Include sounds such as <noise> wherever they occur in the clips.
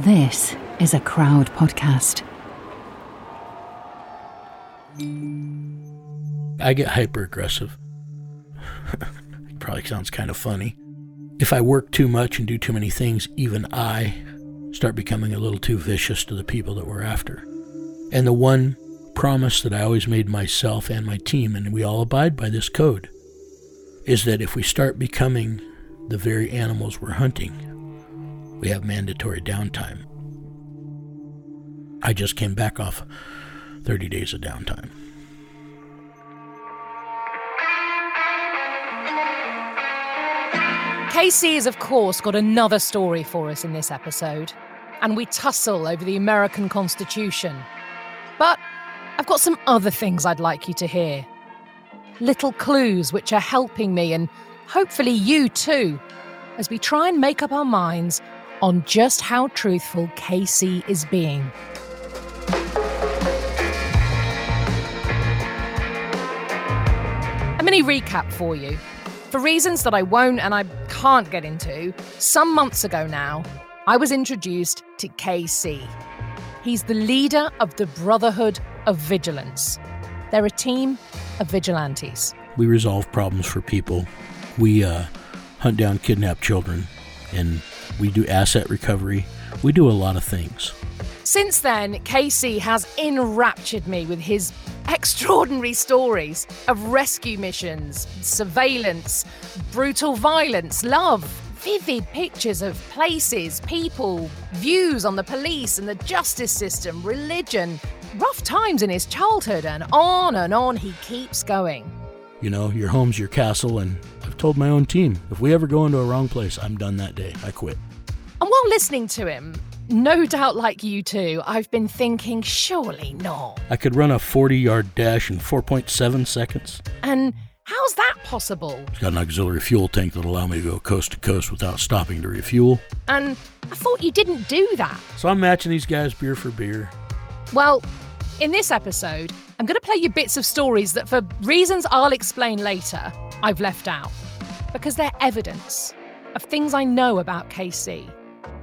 This is a crowd podcast. I get hyper aggressive. <laughs> Probably sounds kind of funny. If I work too much and do too many things, even I start becoming a little too vicious to the people that we're after. And the one promise that I always made myself and my team, and we all abide by this code, is that if we start becoming the very animals we're hunting, we have mandatory downtime. I just came back off 30 days of downtime. KC has, of course, got another story for us in this episode, and we tussle over the American Constitution. But I've got some other things I'd like you to hear. Little clues which are helping me, and hopefully you too, as we try and make up our minds on just how truthful KC is being. A mini recap for you. For reasons that I won't and I can't get into, some months ago now, I was introduced to KC. He's the leader of the Brotherhood of Vigilance. They're a team of vigilantes. We resolve problems for people. We uh, hunt down kidnapped children, and we do asset recovery. We do a lot of things. Since then, KC has enraptured me with his <laughs> extraordinary stories of rescue missions, surveillance, brutal violence, love, vivid pictures of places, people, views on the police and the justice system, religion, rough times in his childhood, and on and on he keeps going. You know, your home's your castle, and I've told my own team if we ever go into a wrong place, I'm done that day. I quit. And while listening to him, no doubt like you too, I've been thinking, surely not. I could run a 40 yard dash in 4.7 seconds. And how's that possible? It's got an auxiliary fuel tank that'll allow me to go coast to coast without stopping to refuel. And I thought you didn't do that. So I'm matching these guys beer for beer. Well, in this episode, I'm going to play you bits of stories that, for reasons I'll explain later, I've left out. Because they're evidence of things I know about KC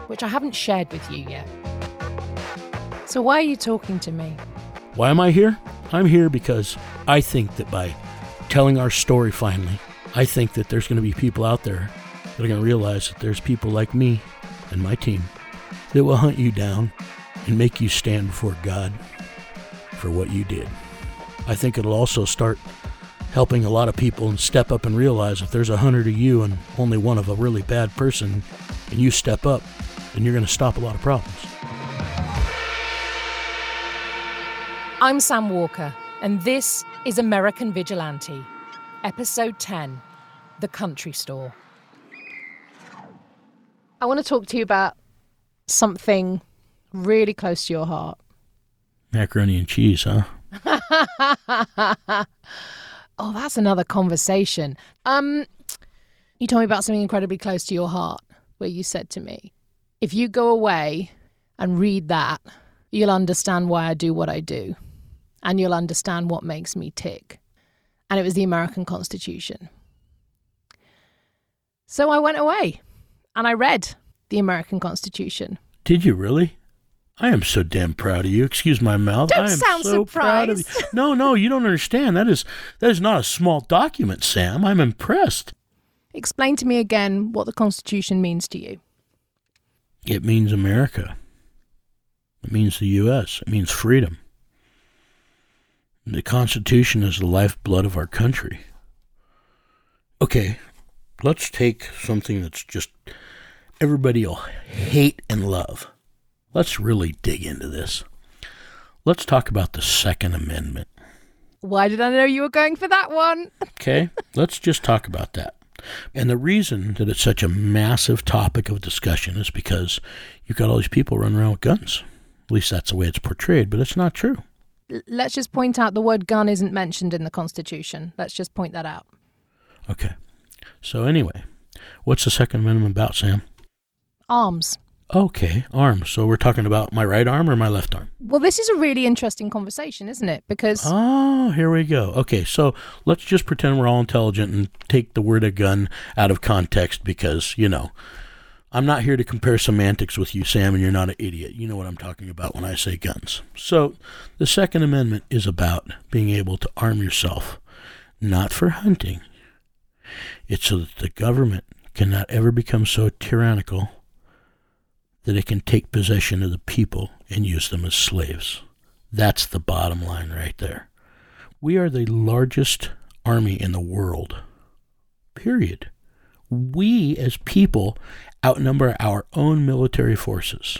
which I haven't shared with you yet. So, why are you talking to me? Why am I here? I'm here because I think that by telling our story finally, I think that there's going to be people out there that are going to realize that there's people like me and my team that will hunt you down and make you stand before God for what you did. I think it'll also start helping a lot of people and step up and realize if there's a hundred of you and only one of a really bad person, and you step up, then you're going to stop a lot of problems. I'm Sam Walker, and this is American Vigilante, Episode 10 The Country Store. I want to talk to you about something really close to your heart. Macaroni and cheese, huh? <laughs> oh, that's another conversation. Um, you told me about something incredibly close to your heart, where you said to me, if you go away and read that, you'll understand why I do what I do. And you'll understand what makes me tick. And it was the American Constitution. So I went away and I read the American Constitution. Did you really? I am so damn proud of you. Excuse my mouth. Don't I am sound so proud of you. No, no, you don't understand. That is that is not a small document, Sam. I'm impressed. Explain to me again what the Constitution means to you. It means America. It means the U.S. It means freedom. The Constitution is the lifeblood of our country. Okay, let's take something that's just everybody will hate and love. Let's really dig into this. Let's talk about the Second Amendment. Why did I know you were going for that one? Okay, let's just talk about that. And the reason that it's such a massive topic of discussion is because you've got all these people running around with guns. At least that's the way it's portrayed, but it's not true. Let's just point out the word gun isn't mentioned in the Constitution. Let's just point that out. Okay. So, anyway, what's the Second Amendment about, Sam? Arms. Okay, arm. So we're talking about my right arm or my left arm? Well, this is a really interesting conversation, isn't it? Because. Oh, here we go. Okay, so let's just pretend we're all intelligent and take the word a gun out of context because, you know, I'm not here to compare semantics with you, Sam, and you're not an idiot. You know what I'm talking about when I say guns. So, the Second Amendment is about being able to arm yourself, not for hunting. It's so that the government cannot ever become so tyrannical that it can take possession of the people and use them as slaves. That's the bottom line right there. We are the largest army in the world. Period. We as people outnumber our own military forces.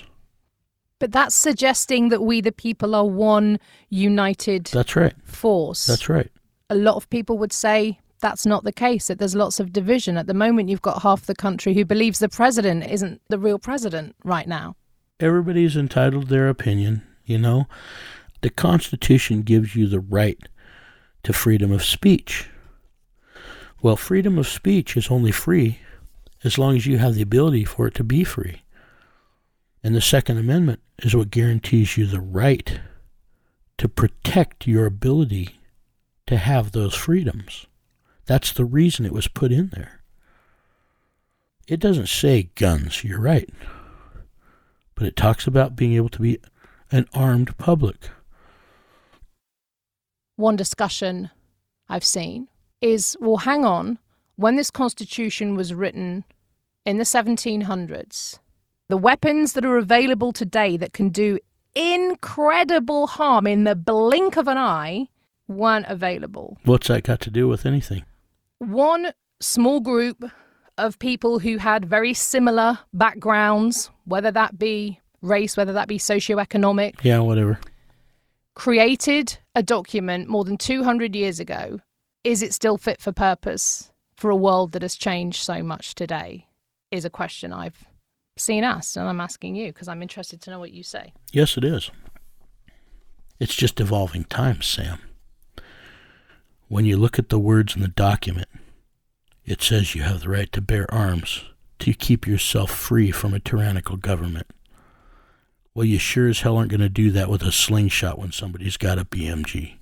But that's suggesting that we, the people, are one united That's right. force. That's right. A lot of people would say that's not the case, that there's lots of division. At the moment, you've got half the country who believes the president isn't the real president right now. Everybody's entitled to their opinion, you know. The Constitution gives you the right to freedom of speech. Well, freedom of speech is only free as long as you have the ability for it to be free. And the Second Amendment is what guarantees you the right to protect your ability to have those freedoms. That's the reason it was put in there. It doesn't say guns, you're right. But it talks about being able to be an armed public. One discussion I've seen is well, hang on, when this constitution was written in the 1700s, the weapons that are available today that can do incredible harm in the blink of an eye weren't available. What's that got to do with anything? One small group of people who had very similar backgrounds, whether that be race, whether that be socioeconomic, Yeah, whatever. created a document more than 200 years ago. Is it still fit for purpose for a world that has changed so much today? Is a question I've seen asked, and I'm asking you because I'm interested to know what you say. Yes, it is. It's just evolving times, Sam. When you look at the words in the document, it says you have the right to bear arms to keep yourself free from a tyrannical government. Well, you sure as hell aren't going to do that with a slingshot when somebody's got a BMG.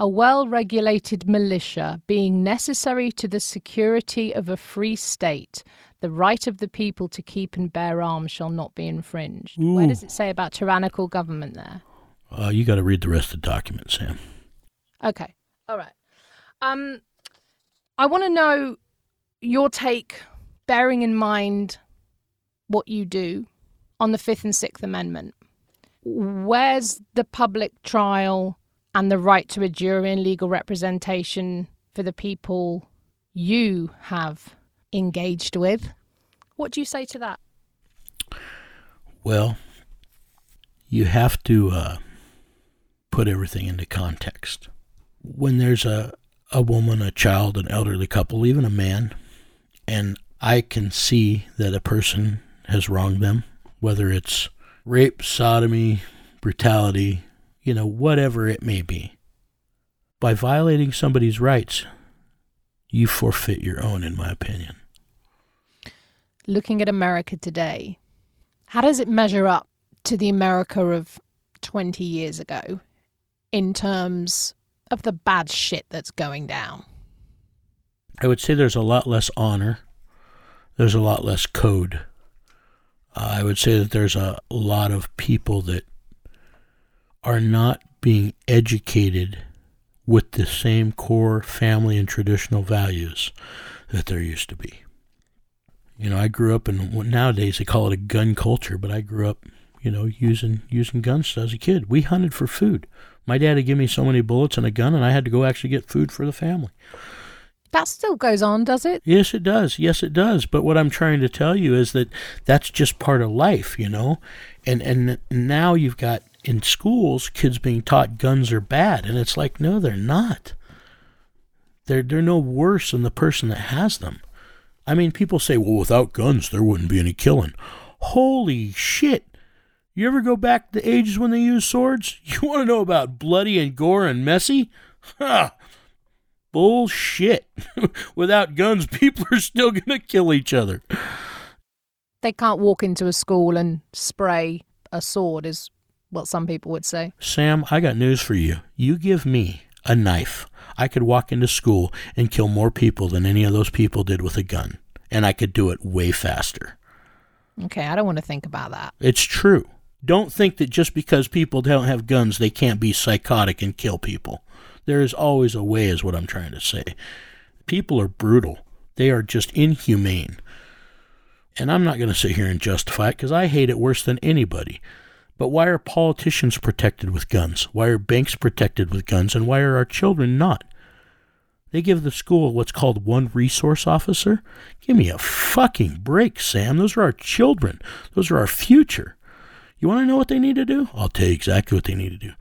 A well regulated militia being necessary to the security of a free state, the right of the people to keep and bear arms shall not be infringed. Where does it say about tyrannical government there? Uh, you got to read the rest of the document, Sam. Okay. All right. Um, I want to know your take, bearing in mind what you do on the Fifth and Sixth Amendment. Where's the public trial and the right to a jury and legal representation for the people you have engaged with? What do you say to that? Well, you have to uh, put everything into context. When there's a, a woman, a child, an elderly couple, even a man, and I can see that a person has wronged them, whether it's rape, sodomy, brutality, you know, whatever it may be. By violating somebody's rights, you forfeit your own, in my opinion. Looking at America today, how does it measure up to the America of 20 years ago in terms of the bad shit that's going down? I would say there's a lot less honor. There's a lot less code. Uh, I would say that there's a lot of people that are not being educated with the same core family and traditional values that there used to be. You know, I grew up in nowadays they call it a gun culture, but I grew up, you know, using using guns as a kid. We hunted for food. My dad would give me so many bullets and a gun, and I had to go actually get food for the family. That still goes on, does it? Yes, it does. Yes, it does. But what I'm trying to tell you is that that's just part of life, you know. And and now you've got in schools kids being taught guns are bad, and it's like no, they're not. They're they're no worse than the person that has them. I mean, people say, well, without guns there wouldn't be any killing. Holy shit! You ever go back to the ages when they used swords? <laughs> You want to know about bloody and gore and messy? <laughs> Ha! Bullshit. <laughs> Without guns, people are still going to kill each other. They can't walk into a school and spray a sword, is what some people would say. Sam, I got news for you. You give me a knife. I could walk into school and kill more people than any of those people did with a gun. and I could do it way faster. Okay, I don't want to think about that. It's true. Don't think that just because people don't have guns, they can't be psychotic and kill people. There is always a way, is what I'm trying to say. People are brutal, they are just inhumane. And I'm not going to sit here and justify it because I hate it worse than anybody. But why are politicians protected with guns? Why are banks protected with guns? And why are our children not? They give the school what's called one resource officer. Give me a fucking break, Sam. Those are our children. Those are our future. You want to know what they need to do? I'll tell you exactly what they need to do.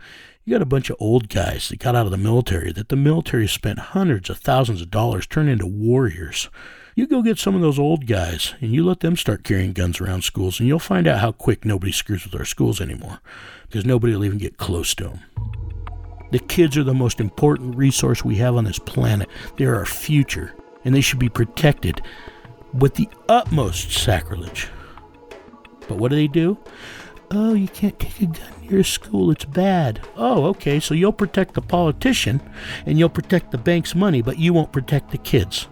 You got a bunch of old guys that got out of the military that the military spent hundreds of thousands of dollars turning into warriors. You go get some of those old guys and you let them start carrying guns around schools, and you'll find out how quick nobody screws with our schools anymore because nobody will even get close to them. The kids are the most important resource we have on this planet. They're our future, and they should be protected with the utmost sacrilege. But what do they do? Oh, you can't take a gun near a school. It's bad. Oh, okay. So you'll protect the politician and you'll protect the bank's money, but you won't protect the kids.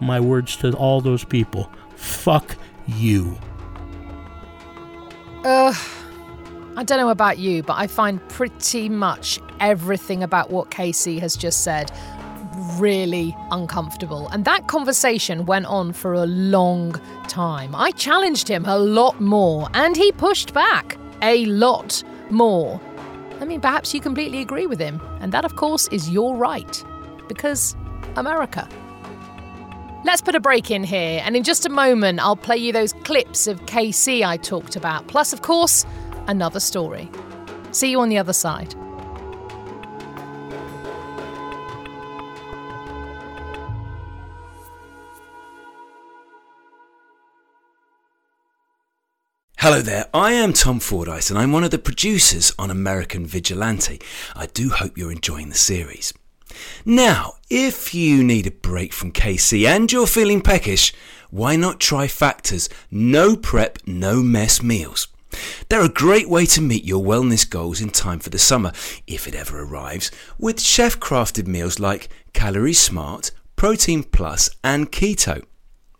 My words to all those people fuck you. Ugh. I don't know about you, but I find pretty much everything about what KC has just said really uncomfortable. And that conversation went on for a long time. I challenged him a lot more, and he pushed back a lot more. I mean, perhaps you completely agree with him, and that, of course, is your right. Because America. Let's put a break in here, and in just a moment, I'll play you those clips of KC I talked about, plus, of course, another story. See you on the other side. Hello there, I am Tom Fordyce and I'm one of the producers on American Vigilante. I do hope you're enjoying the series. Now, if you need a break from KC and you're feeling peckish, why not try Factor's no prep, no mess meals? They're a great way to meet your wellness goals in time for the summer, if it ever arrives, with chef crafted meals like Calorie Smart, Protein Plus, and Keto.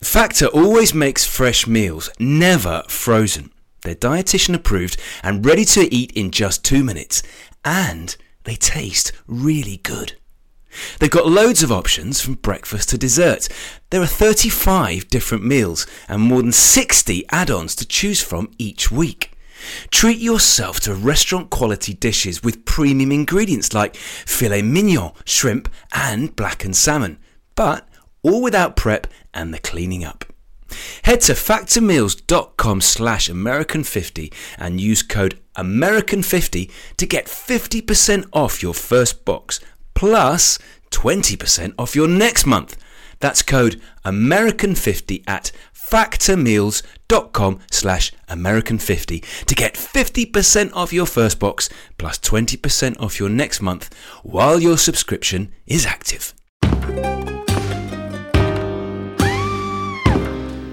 Factor always makes fresh meals, never frozen. They're dietitian approved and ready to eat in just two minutes, and they taste really good. They've got loads of options from breakfast to dessert. There are 35 different meals and more than 60 add ons to choose from each week. Treat yourself to restaurant quality dishes with premium ingredients like filet mignon, shrimp, and blackened salmon, but all without prep and the cleaning up. Head to factormeals.com slash American50 and use code American50 to get 50% off your first box plus 20% off your next month. That's code American50 at factormeals.com slash American50 to get 50% off your first box plus 20% off your next month while your subscription is active.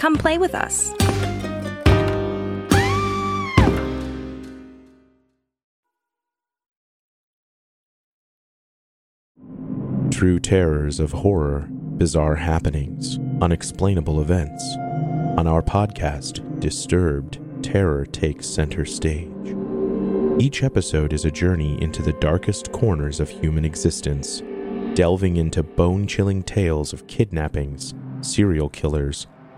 Come play with us. True terrors of horror, bizarre happenings, unexplainable events. On our podcast, Disturbed, terror takes center stage. Each episode is a journey into the darkest corners of human existence, delving into bone chilling tales of kidnappings, serial killers,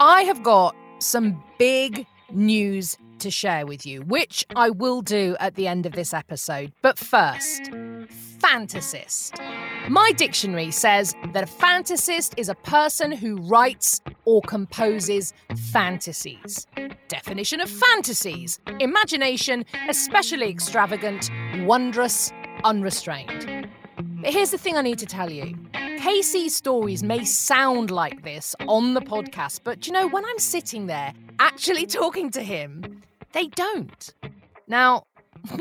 I have got some big news to share with you, which I will do at the end of this episode. But first, fantasist. My dictionary says that a fantasist is a person who writes or composes fantasies. Definition of fantasies imagination, especially extravagant, wondrous, unrestrained. But here's the thing I need to tell you. KC's stories may sound like this on the podcast, but you know, when I'm sitting there actually <laughs> talking to him, they don't. Now, <laughs>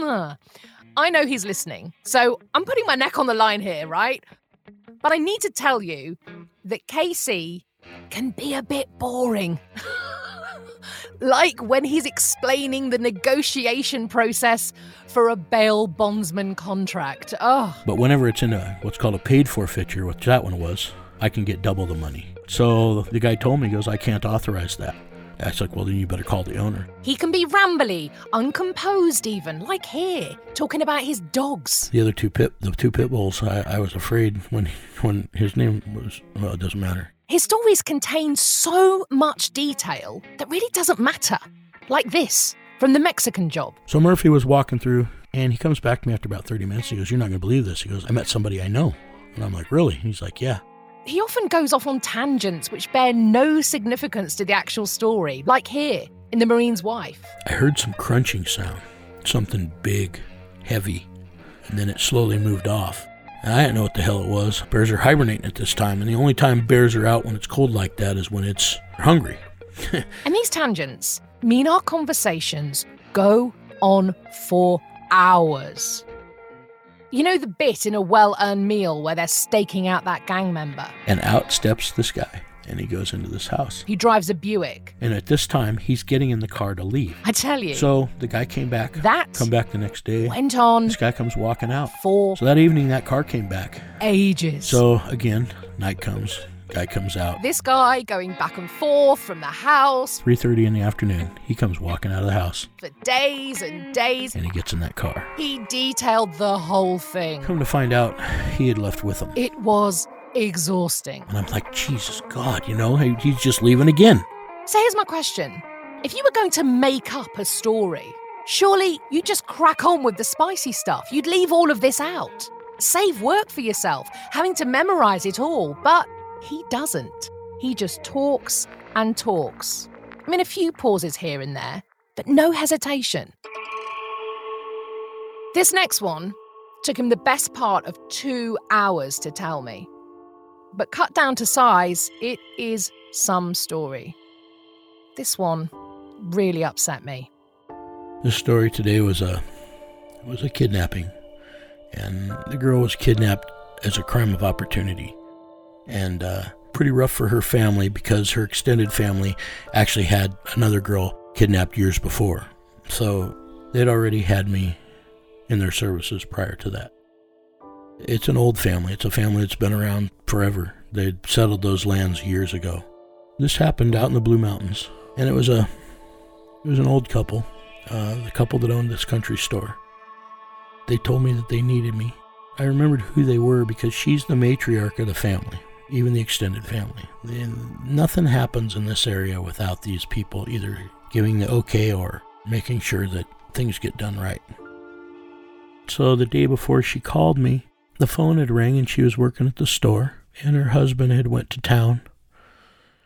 I know he's listening, so I'm putting my neck on the line here, right? But I need to tell you that KC can be a bit boring. <laughs> like when he's explaining the negotiation process for a bail bondsman contract. Oh. But whenever it's in a what's called a paid forfeiture, which that one was, I can get double the money. So the guy told me, he goes, I can't authorize that. I was like, well, then you better call the owner. He can be rambly, uncomposed, even like here, talking about his dogs. The other two pit, the two pit bulls, I, I was afraid when when his name was. Well, it doesn't matter. His stories contain so much detail that really doesn't matter. Like this from the Mexican job. So Murphy was walking through, and he comes back to me after about 30 minutes. He goes, You're not going to believe this. He goes, I met somebody I know. And I'm like, Really? He's like, Yeah. He often goes off on tangents which bear no significance to the actual story, like here in The Marine's Wife. I heard some crunching sound, something big, heavy, and then it slowly moved off. I didn't know what the hell it was. Bears are hibernating at this time, and the only time bears are out when it's cold like that is when it's hungry. <laughs> and these tangents mean our conversations go on for hours. You know the bit in a well earned meal where they're staking out that gang member? And out steps this guy, and he goes into this house. He drives a Buick. And at this time, he's getting in the car to leave. I tell you. So the guy came back. That come back the next day. Went on. This guy comes walking out. For so that evening, that car came back. Ages. So again, night comes. Guy comes out. This guy going back and forth from the house. 3:30 in the afternoon, he comes walking out of the house. For days and days. And he gets in that car. He detailed the whole thing. Come to find out, he had left with him. It was exhausting. And I'm like, Jesus God, you know, he's just leaving again. So here's my question. If you were going to make up a story, surely you'd just crack on with the spicy stuff. You'd leave all of this out. Save work for yourself, having to memorize it all. But he doesn't. He just talks and talks. I mean, a few pauses here and there, but no hesitation. This next one took him the best part of two hours to tell me. But cut down to size, it is some story. this one really upset me. This story today was a was a kidnapping, and the girl was kidnapped as a crime of opportunity, and uh, pretty rough for her family because her extended family actually had another girl kidnapped years before, so they'd already had me in their services prior to that. It's an old family. It's a family that's been around forever. They'd settled those lands years ago. This happened out in the Blue Mountains, and it was a it was an old couple, uh, the couple that owned this country store. They told me that they needed me. I remembered who they were because she's the matriarch of the family, even the extended family. And nothing happens in this area without these people either giving the okay or making sure that things get done right. So the day before she called me, the phone had rang and she was working at the store and her husband had went to town.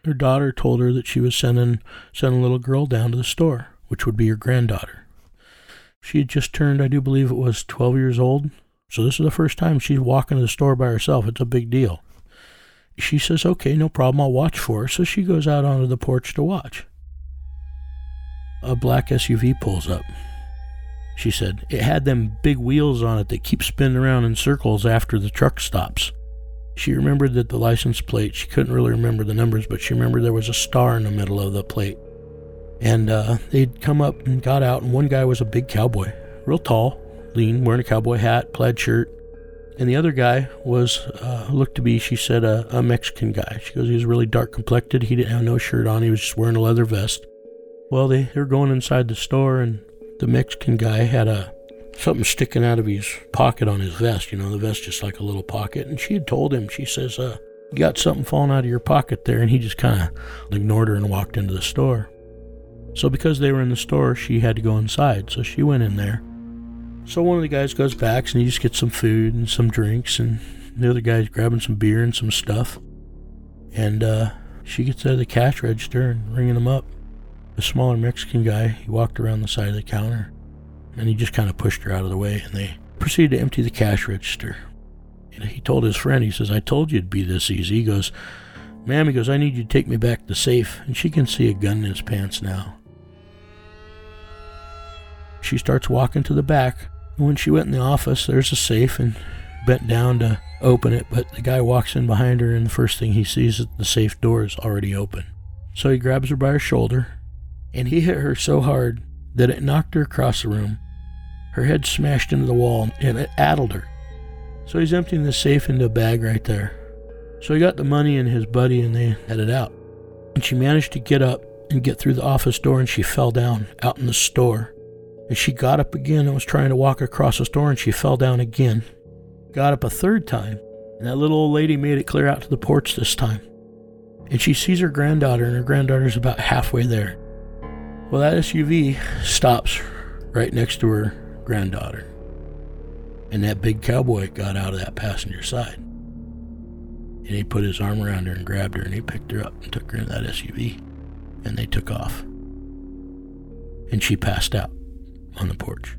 Her daughter told her that she was sending sending a little girl down to the store, which would be her granddaughter. She had just turned, I do believe it was 12 years old. So this is the first time she's walking to the store by herself. It's a big deal. She says, "Okay, no problem. I'll watch for her." So she goes out onto the porch to watch. A black SUV pulls up. She said it had them big wheels on it that keep spinning around in circles after the truck stops. She remembered that the license plate, she couldn't really remember the numbers, but she remembered there was a star in the middle of the plate. And uh, they'd come up and got out, and one guy was a big cowboy, real tall, lean, wearing a cowboy hat, plaid shirt. And the other guy was, uh, looked to be, she said, a, a Mexican guy. She goes, he was really dark complected. He didn't have no shirt on. He was just wearing a leather vest. Well, they, they were going inside the store, and the Mexican guy had a something sticking out of his pocket on his vest. You know, the vest just like a little pocket. And she had told him, she says, uh, you got something falling out of your pocket there. And he just kind of ignored her and walked into the store. So because they were in the store, she had to go inside. So she went in there. So one of the guys goes back and he just gets some food and some drinks. And the other guy's grabbing some beer and some stuff. And uh, she gets out of the cash register and ringing them up. The smaller Mexican guy, he walked around the side of the counter and he just kind of pushed her out of the way and they proceeded to empty the cash register. And he told his friend, he says, I told you it'd be this easy. He goes, Ma'am, he goes, I need you to take me back to the safe. And she can see a gun in his pants now. She starts walking to the back. When she went in the office, there's a safe and bent down to open it, but the guy walks in behind her, and the first thing he sees is the safe door is already open. So he grabs her by her shoulder, and he hit her so hard that it knocked her across the room. Her head smashed into the wall, and it addled her. So he's emptying the safe into a bag right there. So he got the money and his buddy, and they headed out. And she managed to get up and get through the office door, and she fell down out in the store. And she got up again and was trying to walk across the store, and she fell down again. Got up a third time, and that little old lady made it clear out to the porch this time. And she sees her granddaughter, and her granddaughter's about halfway there. Well, that SUV stops right next to her granddaughter. And that big cowboy got out of that passenger side. And he put his arm around her and grabbed her and he picked her up and took her in that SUV. And they took off. And she passed out on the porch.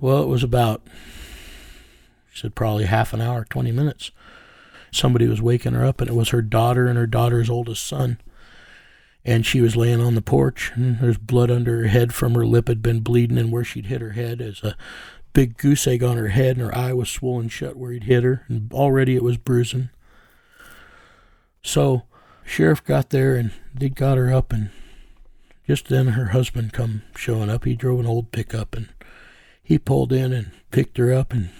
Well, it was about, she said, probably half an hour, 20 minutes. Somebody was waking her up, and it was her daughter and her daughter's oldest son. And she was laying on the porch, and there's blood under her head from her lip had been bleeding, and where she'd hit her head as a big goose egg on her head, and her eye was swollen shut where he'd hit her, and already it was bruising. So, sheriff got there, and they got her up, and just then her husband come showing up. He drove an old pickup, and he pulled in and picked her up, and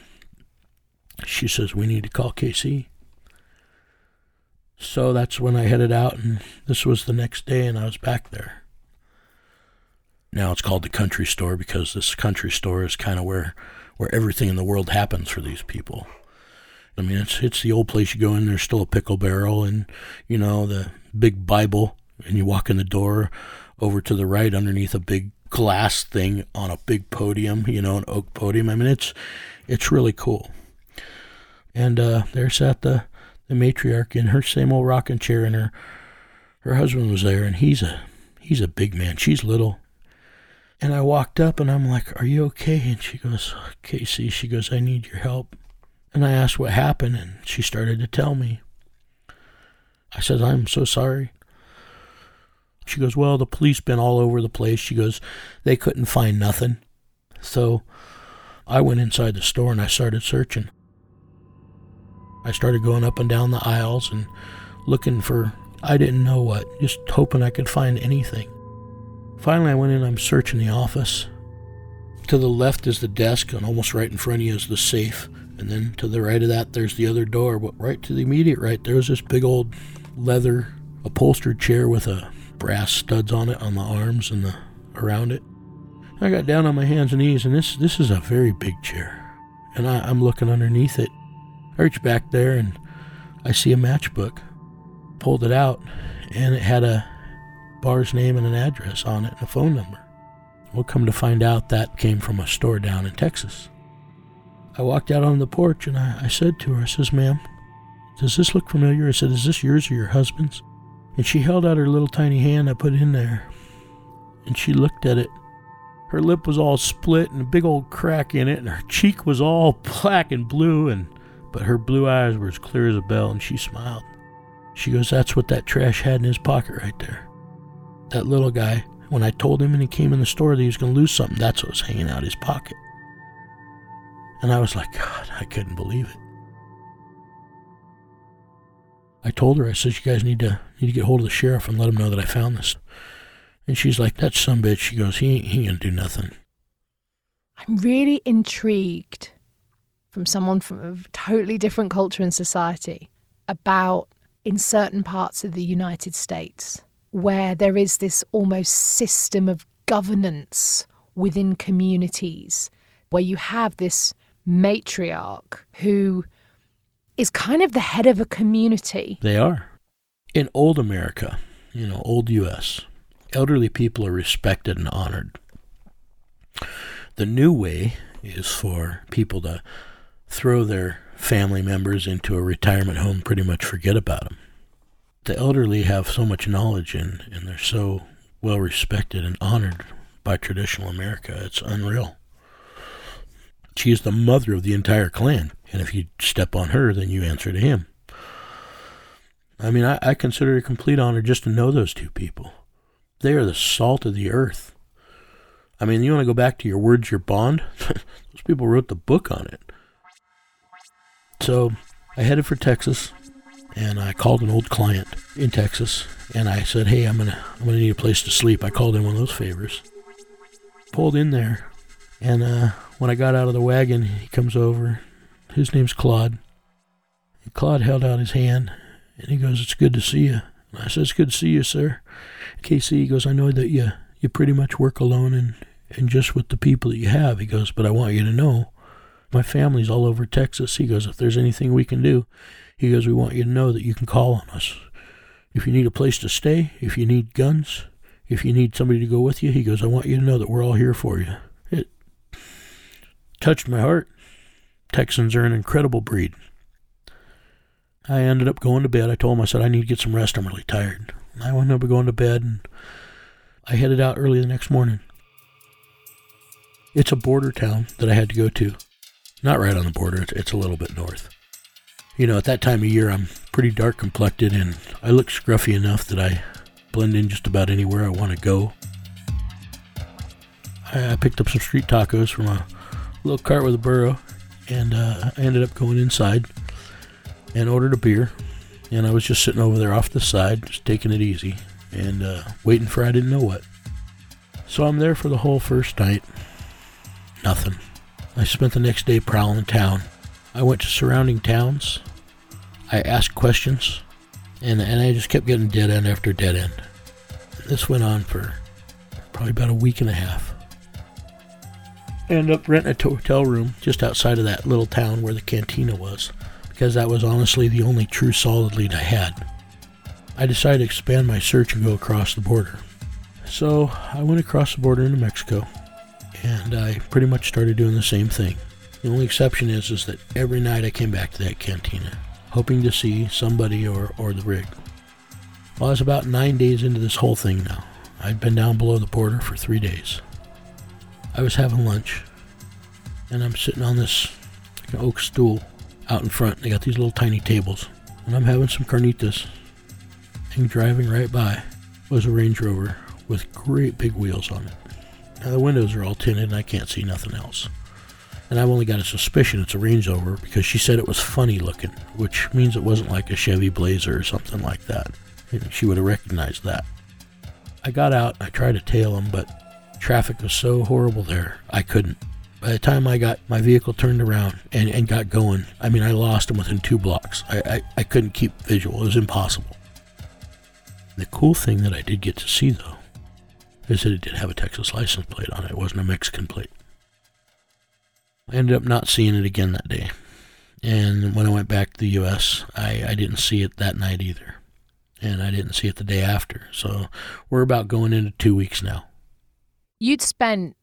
she says, "We need to call KC." So that's when I headed out, and this was the next day, and I was back there. Now it's called the country store because this country store is kind of where where everything in the world happens for these people. I mean, it's it's the old place you go in. There's still a pickle barrel, and you know the big Bible, and you walk in the door over to the right underneath a big glass thing on a big podium, you know, an oak podium. I mean, it's it's really cool. And uh, there sat the the matriarch in her same old rocking chair, and her her husband was there, and he's a he's a big man. She's little. And I walked up, and I'm like, "Are you okay?" And she goes, KC, She goes, "I need your help." And I asked what happened, and she started to tell me. I said, I'm so sorry. She goes, Well, the police been all over the place. She goes, They couldn't find nothing. So I went inside the store and I started searching. I started going up and down the aisles and looking for I didn't know what, just hoping I could find anything. Finally, I went in, I'm searching the office. To the left is the desk, and almost right in front of you is the safe. And then to the right of that, there's the other door. But right to the immediate right, there's this big old leather upholstered chair with a brass studs on it on the arms and the around it. I got down on my hands and knees, and this this is a very big chair, and I, I'm looking underneath it. Reach back there and I see a matchbook. Pulled it out, and it had a bar's name and an address on it and a phone number. We'll come to find out that came from a store down in Texas. I walked out on the porch and I, I said to her, I says, ma'am, does this look familiar? I said, is this yours or your husband's? And she held out her little tiny hand. I put in there. And she looked at it. Her lip was all split and a big old crack in it, and her cheek was all <laughs> black and blue, and but her blue eyes were as clear as a bell, and she smiled. She goes, That's what that trash had in his pocket right there. That little guy, when I told him and he came in the store that he was going to lose something, that's what was hanging out his pocket. And I was like, God, I couldn't believe it. I told her, I said, you guys need to need to get hold of the sheriff and let him know that I found this. And she's like, That's some bitch. She goes, he ain't, he ain't gonna do nothing. I'm really intrigued from someone from a totally different culture and society about in certain parts of the United States where there is this almost system of governance within communities where you have this matriarch who is kind of the head of a community. They are. In old America, you know, old US, elderly people are respected and honored. The new way is for people to throw their family members into a retirement home, pretty much forget about them. The elderly have so much knowledge and, and they're so well respected and honored by traditional America. It's unreal. She is the mother of the entire clan, and if you step on her, then you answer to him. I mean, I, I consider it a complete honor just to know those two people. They are the salt of the earth. I mean, you want to go back to your words, your bond? <laughs> those people wrote the book on it. So I headed for Texas, and I called an old client in Texas, and I said, "Hey, I'm gonna I'm gonna need a place to sleep." I called in one of those favors. Pulled in there, and uh, when I got out of the wagon, he comes over. His name's Claude. And Claude held out his hand, and he goes, "It's good to see you." And I said, "It's good to see you, sir." KC, he goes, "I know that you you pretty much work alone and and just with the people that you have." He goes, "But I want you to know." My family's all over Texas. He goes, if there's anything we can do, he goes, we want you to know that you can call on us. If you need a place to stay, if you need guns, if you need somebody to go with you, he goes, I want you to know that we're all here for you. It touched my heart. Texans are an incredible breed. I ended up going to bed. I told him, I said, I need to get some rest. I'm really tired. I wound up going to bed and I headed out early the next morning. It's a border town that I had to go to. Not right on the border, it's, a little bit north. You know, at that time of year, I'm pretty dark complected and I look scruffy enough that I blend in just about anywhere I want to go. I, I picked up some street tacos from a little cart with a burro and uh, I ended up going inside and ordered a beer. And I was just sitting over there off the side, just taking it easy and uh, waiting for I didn't know what. So I'm there for the whole first night. Nothing. I spent the next day prowling town. I went to surrounding towns. I asked questions, and, and I just kept getting dead end after dead end. This went on for probably about a week and a half. I ended up renting a hotel room just outside of that little town where the cantina was, because that was honestly the only true solid lead I had. I decided to expand my search and go across the border. So I went across the border into Mexico and I pretty much started doing the same thing. The only exception is is that every night I came back to that cantina, hoping to see somebody or, or the rig. Well, I was about nine days into this whole thing now. I'd been down below the border for three days. I was having lunch, and I'm sitting on this oak stool, out in front. They got these little tiny tables, and I'm having some carnitas. And driving right by was a Range Rover with great big wheels on it. Now the windows are all tinted, and I can't see nothing else. And I've only got a suspicion it's a Range Rover because she said it was funny looking, which means it wasn't like a Chevy Blazer or something like that. She would have recognized that. I got out, I tried to tail him, but traffic was so horrible there, I couldn't. By the time I got my vehicle turned around and, and got going, I mean, I lost him within two blocks. I, I, I couldn't keep visual, it was impossible. The cool thing that I did get to see, though, is said it did have a Texas license plate on it. It wasn't a Mexican plate. I ended up not seeing it again that day. And when I went back to the U.S., I, I didn't see it that night either. And I didn't see it the day after. So we're about going into two weeks now. You'd spent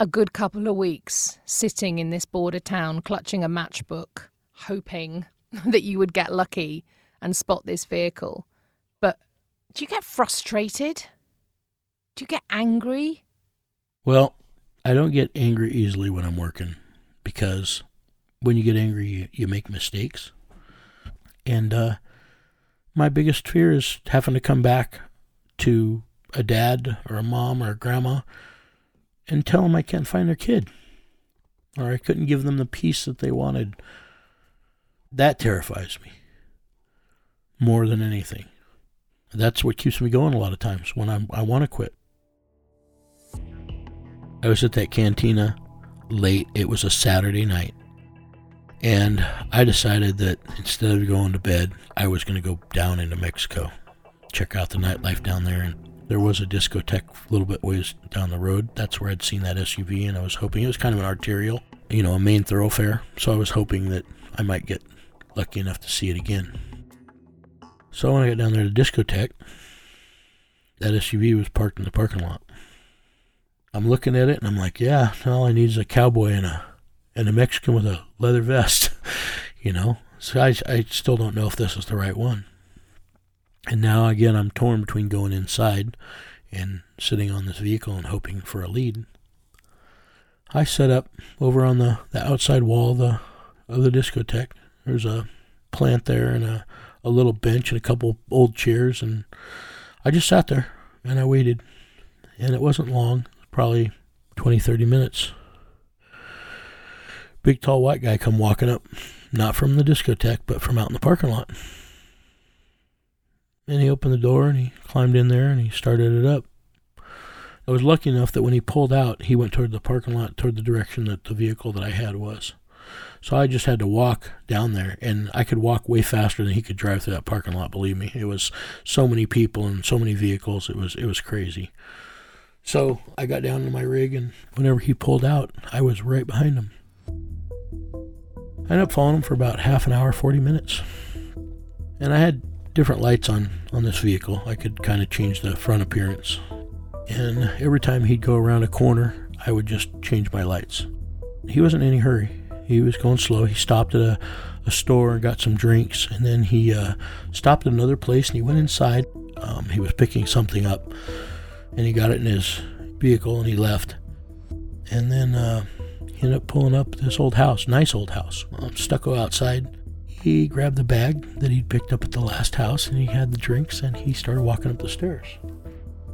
a good couple of weeks sitting in this border town, clutching a matchbook, hoping <laughs> that you would get lucky and spot this vehicle. But do you get frustrated? Do you get angry? Well, I don't get angry easily when I'm working because when you get angry, you, you make mistakes. And uh, my biggest fear is having to come back to a dad or a mom or a grandma and tell them I can't find their kid or I couldn't give them the peace that they wanted. That terrifies me more than anything. That's what keeps me going a lot of times when I'm, I want to quit. I was at that cantina late. It was a Saturday night. And I decided that instead of going to bed, I was going to go down into Mexico, check out the nightlife down there. And there was a discotheque a little bit ways down the road. That's where I'd seen that SUV, and I was hoping it was kind of an arterial, you know, a main thoroughfare. So I was hoping that I might get lucky enough to see it again. So when I got down there to the discotheque, that SUV was parked in the parking lot. I'm looking at it and I'm like, yeah, all I need is a cowboy and a and a Mexican with a leather vest, <laughs> you know. So I, I still don't know if this is the right one. And now again, I'm torn between going inside and sitting on this vehicle and hoping for a lead. I set up over on the, the outside wall of the of the discotheque. There's a plant there and a, a little bench and a couple old chairs and I just sat there and I waited. And it wasn't long, probably 20, 30 minutes. Big tall white guy come walking up, not from the discotheque, but from out in the parking lot. And he opened the door and he climbed in there and he started it up. I was lucky enough that when he pulled out, he went toward the parking lot, toward the direction that the vehicle that I had was. So I just had to walk down there, and I could walk way faster than he could drive through that parking lot. Believe me, it was so many people and so many vehicles. It was it was crazy. So I got down to my rig, and whenever he pulled out, I was right behind him. I ended up following him for about half an hour, 40 minutes. And I had different lights on on this vehicle. I could kind of change the front appearance. And every time he'd go around a corner, I would just change my lights. He wasn't in any hurry. He was going slow. He stopped at a, a store and got some drinks, and then he uh, stopped at another place and he went inside. Um, he was picking something up, and he got it in his vehicle and he left. And then uh, he ended up pulling up this old house, nice old house, um, stucco outside. He grabbed the bag that he'd picked up at the last house and he had the drinks and he started walking up the stairs.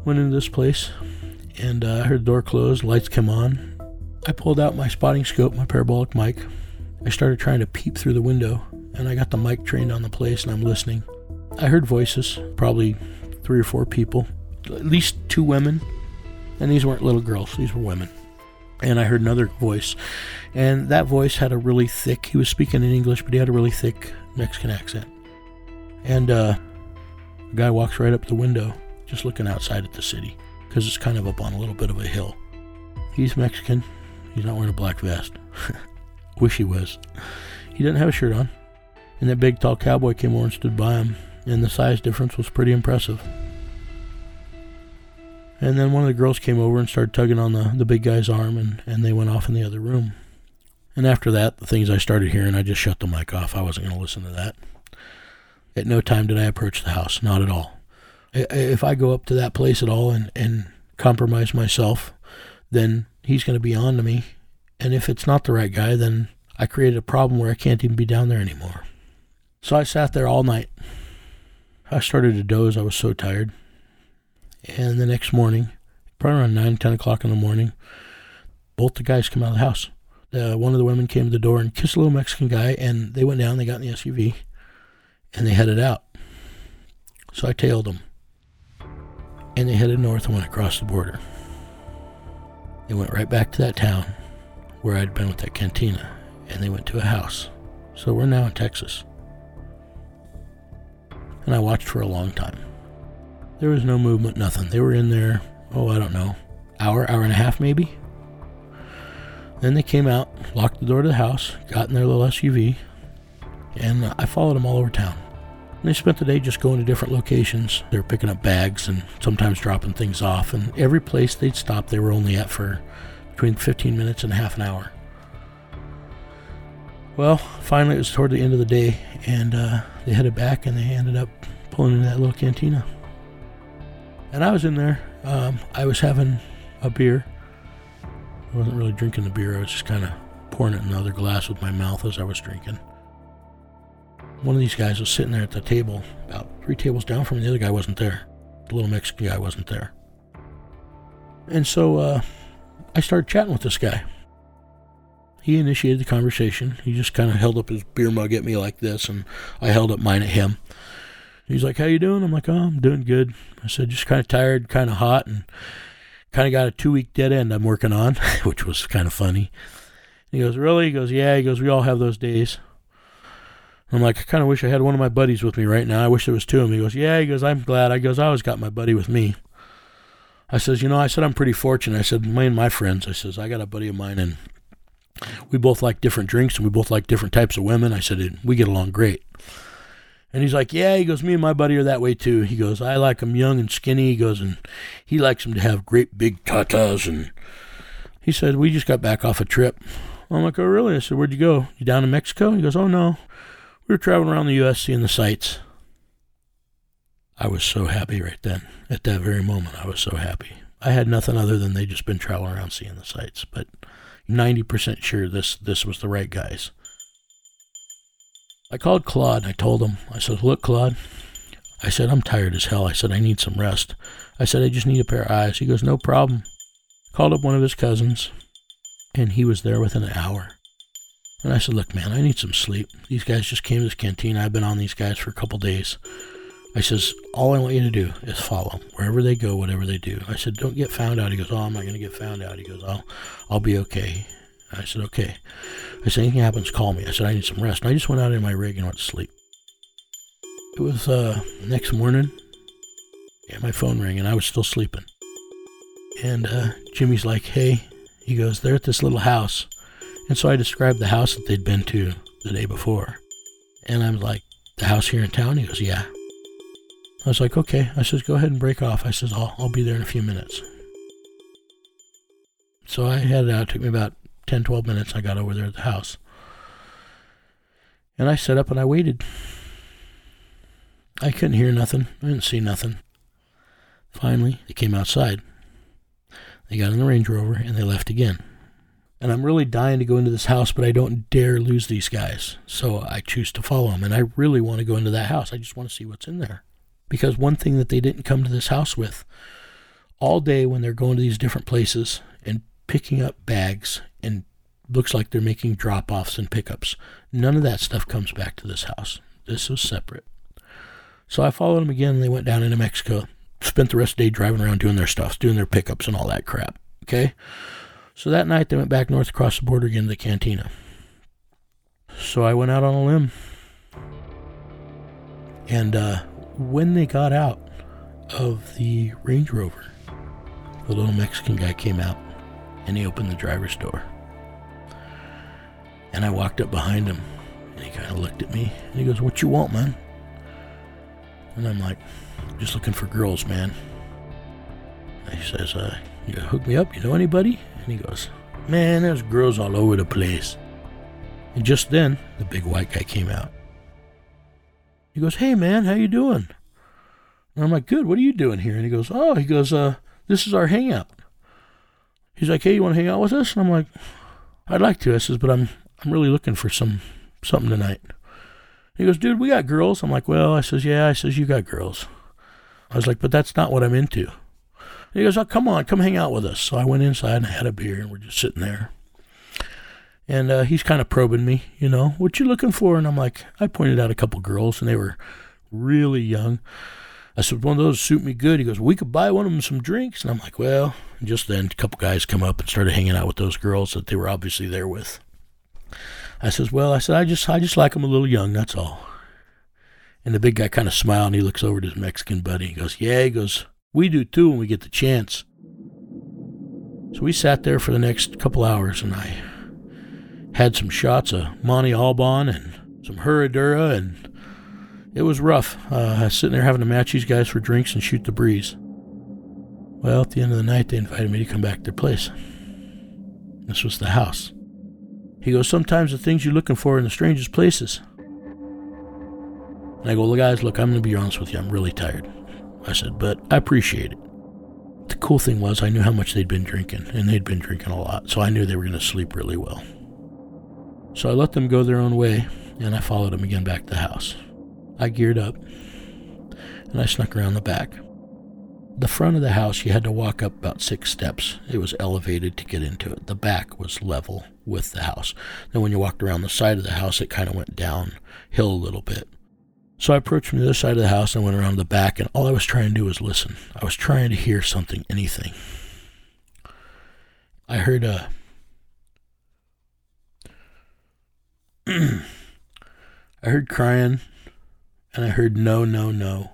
Went into this place and uh, I heard the door close, lights come on. I pulled out my spotting scope, my parabolic mic. I started trying to peep through the window and I got the mic trained on the place and I'm listening. I heard voices, probably three or four people, at least two women. And these weren't little girls, these were women and I heard another voice, and that voice had a really thick. He was speaking in English, but he had a really thick Mexican accent. And uh, a guy walks right up the window, just looking outside at the city, because it's kind of up on a little bit of a hill. He's Mexican. He's not wearing a black vest. <laughs> Wish he was. He didn't have a shirt on. And that big, tall cowboy came over and stood by him, and the size difference was pretty impressive. And then one of the girls came over and started tugging on the, the big guy's arm, and, and they went off in the other room. And after that, the things I started hearing, I just shut the mic off. I wasn't going to listen to that. At no time did I approach the house, not at all. If I go up to that place at all and, and compromise myself, then he's going to be on to me. And if it's not the right guy, then I created a problem where I can't even be down there anymore. So I sat there all night. I started to doze. I was so tired. And the next morning, probably around 9, 10 o'clock in the morning, both the guys come out of the house. Uh, one of the women came to the door and kissed a little Mexican guy, and they went down, they got in the SUV, and they headed out. So I tailed them. And they headed north and went across the border. They went right back to that town where I'd been with that cantina, and they went to a house. So we're now in Texas. And I watched for a long time. There was no movement, nothing. They were in there, oh, I don't know, hour, hour and a half maybe. Then they came out, locked the door to the house, got in their little SUV, and I followed them all over town. And they spent the day just going to different locations. They were picking up bags and sometimes dropping things off. And every place they'd stop, they were only at for between 15 minutes and half an hour. Well, finally, it was toward the end of the day, and uh, they headed back and they ended up pulling into that little cantina. And I was in there. Um, I was having a beer. I wasn't really drinking the beer, I was just kind of pouring it in another glass with my mouth as I was drinking. One of these guys was sitting there at the table, about three tables down from me. The other guy wasn't there. The little Mexican guy wasn't there. And so uh, I started chatting with this guy. He initiated the conversation. He just kind of held up his beer mug at me like this, and I held up mine at him. He's like, "How you doing?" I'm like, "Oh, I'm doing good." I said, "Just kind of tired, kind of hot, and kind of got a two week dead end I'm working on, <laughs> which was kind of funny." He goes, "Really?" He goes, "Yeah." He goes, "We all have those days." I'm like, I kind of wish I had one of my buddies with me right now. I wish there was two of them. He goes, Yeah. He goes, I'm glad. I goes, I always got my buddy with me. I says, You know, I said, I'm pretty fortunate. I said, Me and my friends, I says, I got a buddy of mine, and we both like different drinks and we both like different types of women. I said, We get along great. And he's like, Yeah. He goes, Me and my buddy are that way too. He goes, I like them young and skinny. He goes, And he likes them to have great big tatas. And he said, We just got back off a trip. I'm like, Oh, really? I said, Where'd you go? You down in Mexico? He goes, Oh, no. We were traveling around the U.S. seeing the sights. I was so happy right then. At that very moment, I was so happy. I had nothing other than they just been traveling around seeing the sights, but 90% sure this, this was the right guys. I called Claude. I told him, I said, Look, Claude, I said, I'm tired as hell. I said, I need some rest. I said, I just need a pair of eyes. He goes, No problem. Called up one of his cousins, and he was there within an hour. And I said, Look, man, I need some sleep. These guys just came to this canteen. I've been on these guys for a couple days. I says, All I want you to do is follow them. Wherever they go, whatever they do. I said, Don't get found out. He goes, Oh, I'm not going to get found out. He goes, I'll, I'll be okay. I said, Okay. I said, Anything happens, call me. I said, I need some rest. And I just went out in my rig and went to sleep. It was uh, next morning. Yeah, my phone rang and I was still sleeping. And uh, Jimmy's like, Hey, he goes, They're at this little house. And so I described the house that they'd been to the day before. And I'm like, the house here in town? He goes, yeah. I was like, okay. I says, go ahead and break off. I says, I'll, I'll be there in a few minutes. So I headed out. It took me about 10, 12 minutes. I got over there at the house. And I set up and I waited. I couldn't hear nothing. I didn't see nothing. Finally, they came outside. They got in the Range Rover and they left again. And I'm really dying to go into this house, but I don't dare lose these guys. So I choose to follow them. And I really want to go into that house. I just want to see what's in there. Because one thing that they didn't come to this house with all day when they're going to these different places and picking up bags looks like they're making drop offs and pickups, none of that stuff comes back to this house. This was separate. So I followed them again they went down into Mexico. Spent the rest of the day driving around doing their stuff, doing their pickups and all that crap. Okay? So that night they went back north across the border again to the cantina. So I went out on a limb. And uh, when they got out of the Range Rover, the little Mexican guy came out and he opened the driver's door. And I walked up behind him and he kind of looked at me and he goes, What you want, man? And I'm like, Just looking for girls, man. And he says, uh, You hook me up? You know anybody? And he goes, Man, there's girls all over the place. And just then, the big white guy came out. He goes, Hey, man, how you doing? And I'm like, Good, what are you doing here? And he goes, Oh, he goes, uh, This is our hangout. He's like, Hey, you want to hang out with us? And I'm like, I'd like to. I says, But I'm, I'm really looking for some something tonight. He goes, dude, we got girls. I'm like, well, I says, yeah. I says, you got girls. I was like, but that's not what I'm into. He goes, oh, come on, come hang out with us. So I went inside and had a beer and we're just sitting there. And uh, he's kind of probing me, you know, what you looking for? And I'm like, I pointed out a couple girls and they were really young. I said, one of those suit me good. He goes, we could buy one of them some drinks. And I'm like, well, and just then a couple guys come up and started hanging out with those girls that they were obviously there with. I says, well, I said, I just, I just like a little young. That's all. And the big guy kind of smiled and he looks over to his Mexican buddy. He goes, yeah, he goes, we do too when we get the chance. So we sat there for the next couple hours and I had some shots of Monte Alban and some Herradura and it was rough. Uh, I was sitting there having to match these guys for drinks and shoot the breeze. Well, at the end of the night, they invited me to come back to their place. This was the house. He goes, Sometimes the things you're looking for are in the strangest places. And I go, Well, guys, look, I'm going to be honest with you. I'm really tired. I said, But I appreciate it. The cool thing was, I knew how much they'd been drinking, and they'd been drinking a lot, so I knew they were going to sleep really well. So I let them go their own way, and I followed them again back to the house. I geared up and I snuck around the back. The front of the house, you had to walk up about six steps. It was elevated to get into it. The back was level with the house. Then, when you walked around the side of the house, it kind of went downhill a little bit. So I approached from the other side of the house and went around the back, and all I was trying to do was listen. I was trying to hear something, anything. I heard a. <clears throat> I heard crying and I heard no, no, no.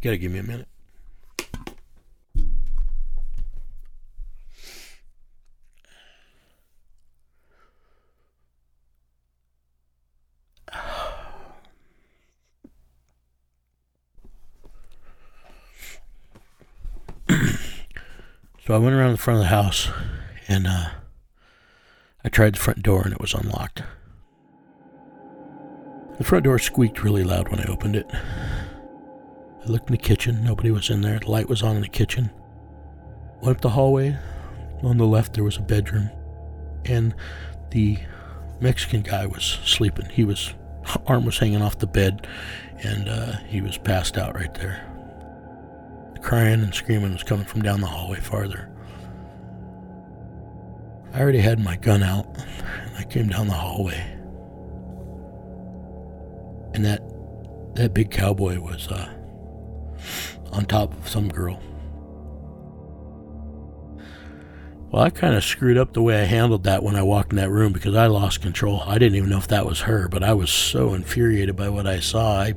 Gotta give me a minute. <sighs> So I went around the front of the house and uh, I tried the front door and it was unlocked. The front door squeaked really loud when I opened it. I looked in the kitchen, nobody was in there. The light was on in the kitchen. Went up the hallway. On the left, there was a bedroom, and the Mexican guy was sleeping. He was <laughs> arm was hanging off the bed, and uh, he was passed out right there. The crying and screaming was coming from down the hallway farther. I already had my gun out, and I came down the hallway. And that that big cowboy was uh, on top of some girl. Well, I kind of screwed up the way I handled that when I walked in that room because I lost control. I didn't even know if that was her, but I was so infuriated by what I saw. I,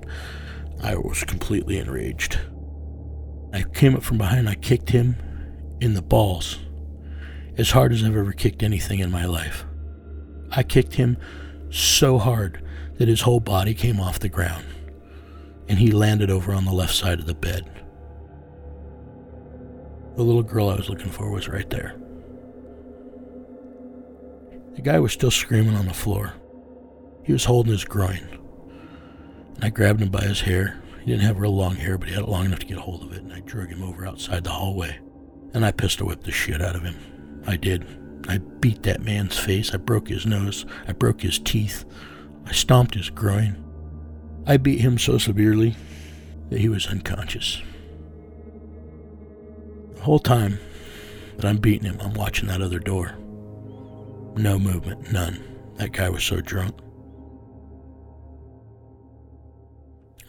I was completely enraged. I came up from behind, I kicked him in the balls as hard as I've ever kicked anything in my life. I kicked him so hard that his whole body came off the ground and he landed over on the left side of the bed. The little girl I was looking for was right there. The guy was still screaming on the floor. He was holding his groin. And I grabbed him by his hair he didn't have real long hair, but he had it long enough to get hold of it, and I drug him over outside the hallway. And I pistol whipped the shit out of him. I did. I beat that man's face. I broke his nose. I broke his teeth. I stomped his groin. I beat him so severely that he was unconscious. The whole time that I'm beating him, I'm watching that other door. No movement, none. That guy was so drunk.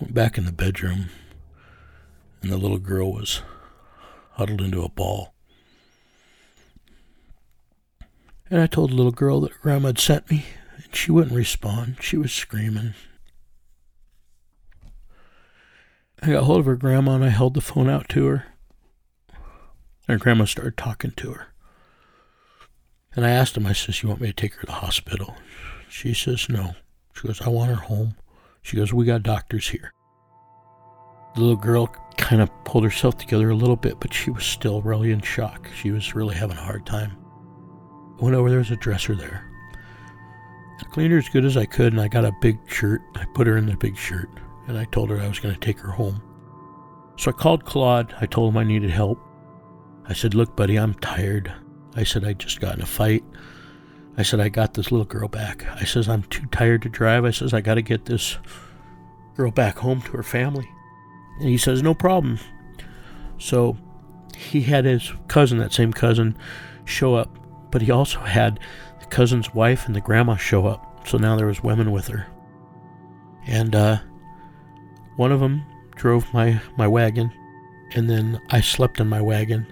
Went back in the bedroom, and the little girl was huddled into a ball. And I told the little girl that grandma had sent me, and she wouldn't respond. She was screaming. I got hold of her grandma and I held the phone out to her. Her grandma started talking to her. And I asked him, I says, You want me to take her to the hospital? She says, No. She goes, I want her home. She goes, We got doctors here. The little girl kind of pulled herself together a little bit, but she was still really in shock. She was really having a hard time. I went over, there was a dresser there. I cleaned her as good as I could, and I got a big shirt. I put her in the big shirt, and I told her I was going to take her home. So I called Claude. I told him I needed help. I said, Look, buddy, I'm tired. I said, I just got in a fight. I said, I got this little girl back. I says, I'm too tired to drive. I says, I got to get this girl back home to her family. And he says, No problem. So he had his cousin, that same cousin, show up, but he also had the cousin's wife and the grandma show up. So now there was women with her. And uh, one of them drove my, my wagon, and then I slept in my wagon.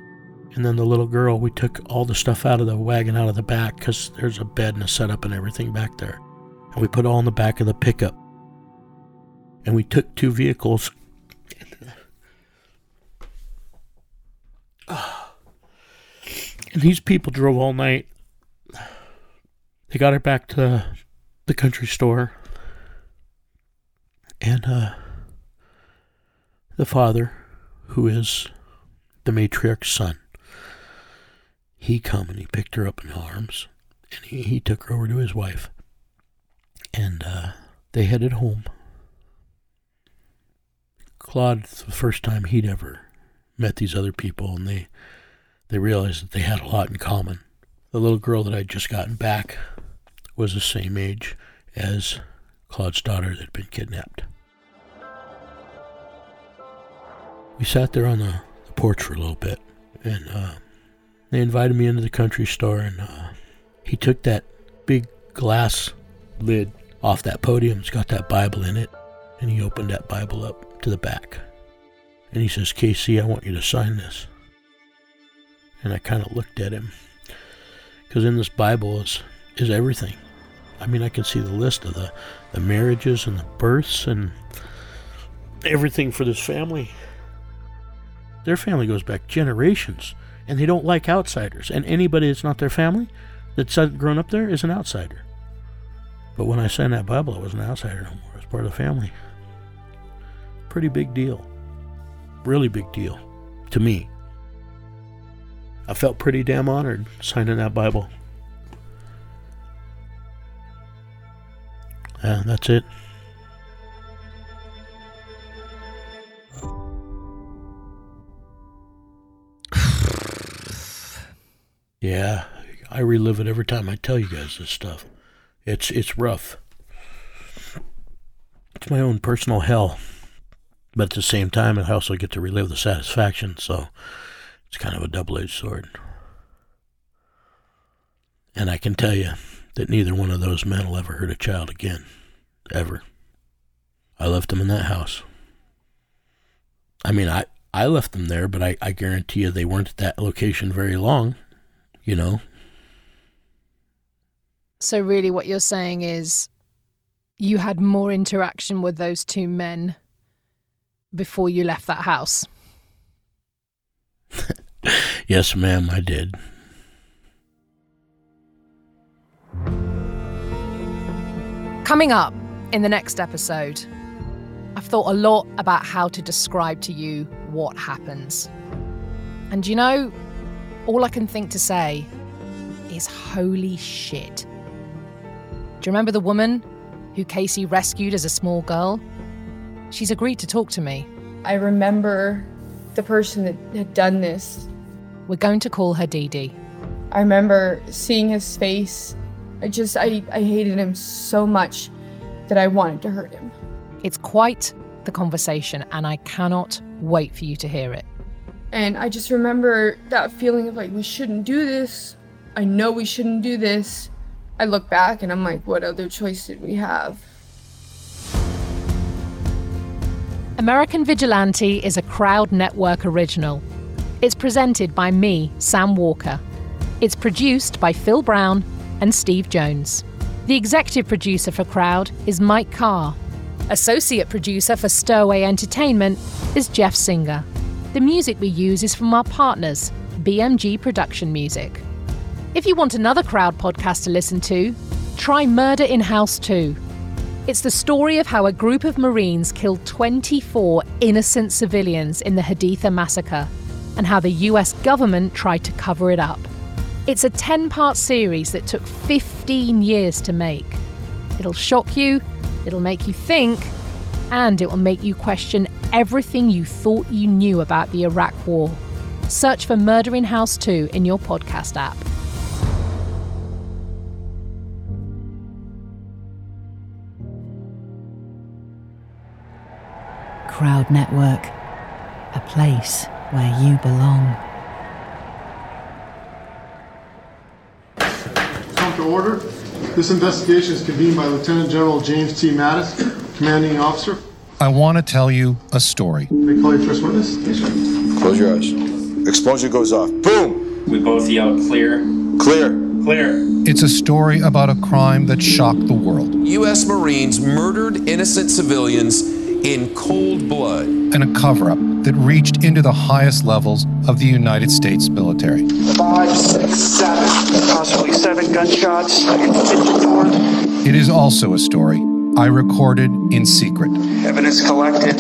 And then the little girl, we took all the stuff out of the wagon out of the back because there's a bed and a setup and everything back there. And we put all in the back of the pickup. And we took two vehicles. <sighs> And these people drove all night. They got her back to the country store. And uh, the father, who is the matriarch's son, he come and he picked her up in arms and he, he took her over to his wife. And uh, they headed home. Claude, the first time he'd ever met these other people, and they they realized that they had a lot in common. The little girl that I'd just gotten back was the same age as Claude's daughter that had been kidnapped. We sat there on the, the porch for a little bit, and uh, they invited me into the country store, and uh, he took that big glass lid off that podium. It's got that Bible in it, and he opened that Bible up to the back. And he says, KC, I want you to sign this. And I kind of looked at him. Because in this Bible is, is everything. I mean, I can see the list of the, the marriages and the births and everything for this family. Their family goes back generations, and they don't like outsiders. And anybody that's not their family, that's grown up there, is an outsider. But when I signed that Bible, I wasn't an outsider no more. I was part of the family. Pretty big deal. Really big deal. To me. I felt pretty damn honored signing that Bible. Yeah, that's it. Yeah, I relive it every time I tell you guys this stuff. It's it's rough. It's my own personal hell. But at the same time, I also get to relive the satisfaction, so it's kind of a double edged sword. And I can tell you that neither one of those men will ever hurt a child again. Ever. I left them in that house. I mean, I, I left them there, but I, I guarantee you they weren't at that location very long, you know. So, really, what you're saying is you had more interaction with those two men before you left that house? <laughs> yes, ma'am, I did. Coming up in the next episode, I've thought a lot about how to describe to you what happens. And you know, all I can think to say is holy shit. Do you remember the woman who KC rescued as a small girl? She's agreed to talk to me. I remember the person that had done this. We're going to call her Dee Dee. I remember seeing his face. I just, I, I hated him so much that I wanted to hurt him. It's quite the conversation, and I cannot wait for you to hear it. And I just remember that feeling of like, we shouldn't do this. I know we shouldn't do this. I look back and I'm like, what other choice did we have? American Vigilante is a Crowd Network original. It's presented by me, Sam Walker. It's produced by Phil Brown and Steve Jones. The executive producer for Crowd is Mike Carr. Associate producer for Stowaway Entertainment is Jeff Singer. The music we use is from our partners, BMG Production Music. If you want another Crowd podcast to listen to, try Murder in House 2. It's the story of how a group of Marines killed 24 innocent civilians in the Haditha massacre and how the US government tried to cover it up. It's a 10 part series that took 15 years to make. It'll shock you, it'll make you think, and it will make you question everything you thought you knew about the Iraq War. Search for Murder in House 2 in your podcast app. Crowd Network, a place where you belong. Come to order. This investigation is convened by Lieutenant General James T. Mattis, commanding officer. I want to tell you a story. May I call you first witness? Yes. Close your eyes. Explosion goes off. Boom! We both yell clear. Clear. Clear. It's a story about a crime that shocked the world U.S. Marines murdered innocent civilians in cold blood. and a cover up that reached into the highest levels of the United States military. Five, six, seven, possibly seven gunshots. Hit the door. It is also a story I recorded in secret. Evidence collected.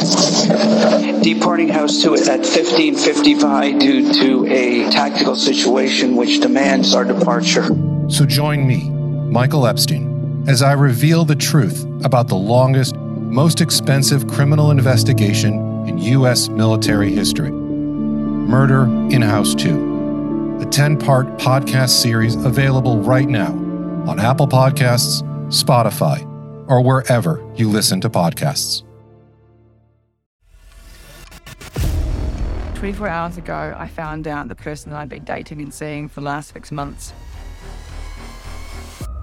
Departing House 2 at 1555 due to a tactical situation which demands our departure. So join me, Michael Epstein, as I reveal the truth about the longest, most expensive criminal investigation in U.S. military history Murder in House 2, a 10 part podcast series available right now on Apple Podcasts, Spotify, or wherever you listen to podcasts. 24 hours ago, I found out the person that I'd been dating and seeing for the last six months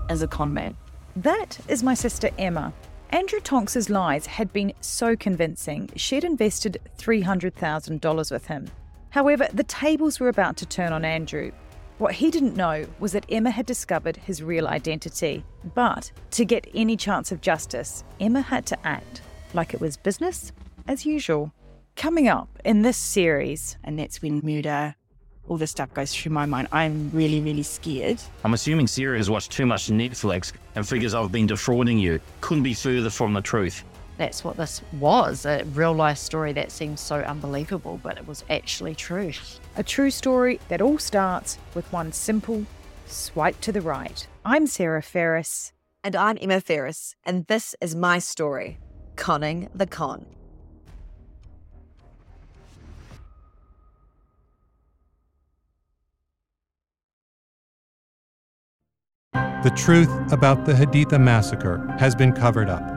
as a con man. That is my sister Emma. Andrew Tonks's lies had been so convincing, she'd invested $300,000 with him. However, the tables were about to turn on Andrew. What he didn't know was that Emma had discovered his real identity. But to get any chance of justice, Emma had to act like it was business as usual. Coming up in this series, And that's when murder, all this stuff goes through my mind. I'm really, really scared. I'm assuming Sarah has watched too much Netflix and figures I've been defrauding you. Couldn't be further from the truth. That's what this was a real life story that seems so unbelievable, but it was actually true. A true story that all starts with one simple swipe to the right. I'm Sarah Ferris. And I'm Emma Ferris, and this is my story Conning the Con. The truth about the Haditha massacre has been covered up,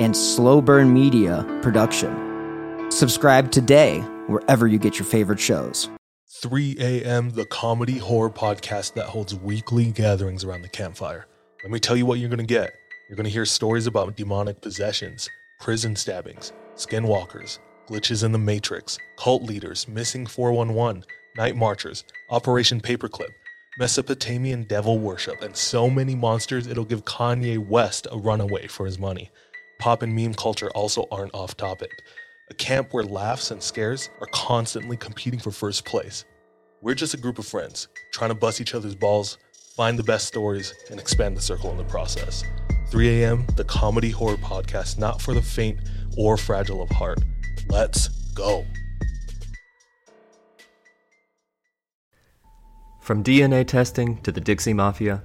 and slow burn media production. Subscribe today wherever you get your favorite shows. 3 a.m., the comedy horror podcast that holds weekly gatherings around the campfire. Let me tell you what you're going to get. You're going to hear stories about demonic possessions, prison stabbings, skinwalkers, glitches in the Matrix, cult leaders, missing 411, night marchers, Operation Paperclip, Mesopotamian devil worship, and so many monsters it'll give Kanye West a runaway for his money. Pop and meme culture also aren't off topic. A camp where laughs and scares are constantly competing for first place. We're just a group of friends trying to bust each other's balls, find the best stories, and expand the circle in the process. 3 a.m., the comedy horror podcast not for the faint or fragile of heart. Let's go. From DNA testing to the Dixie Mafia,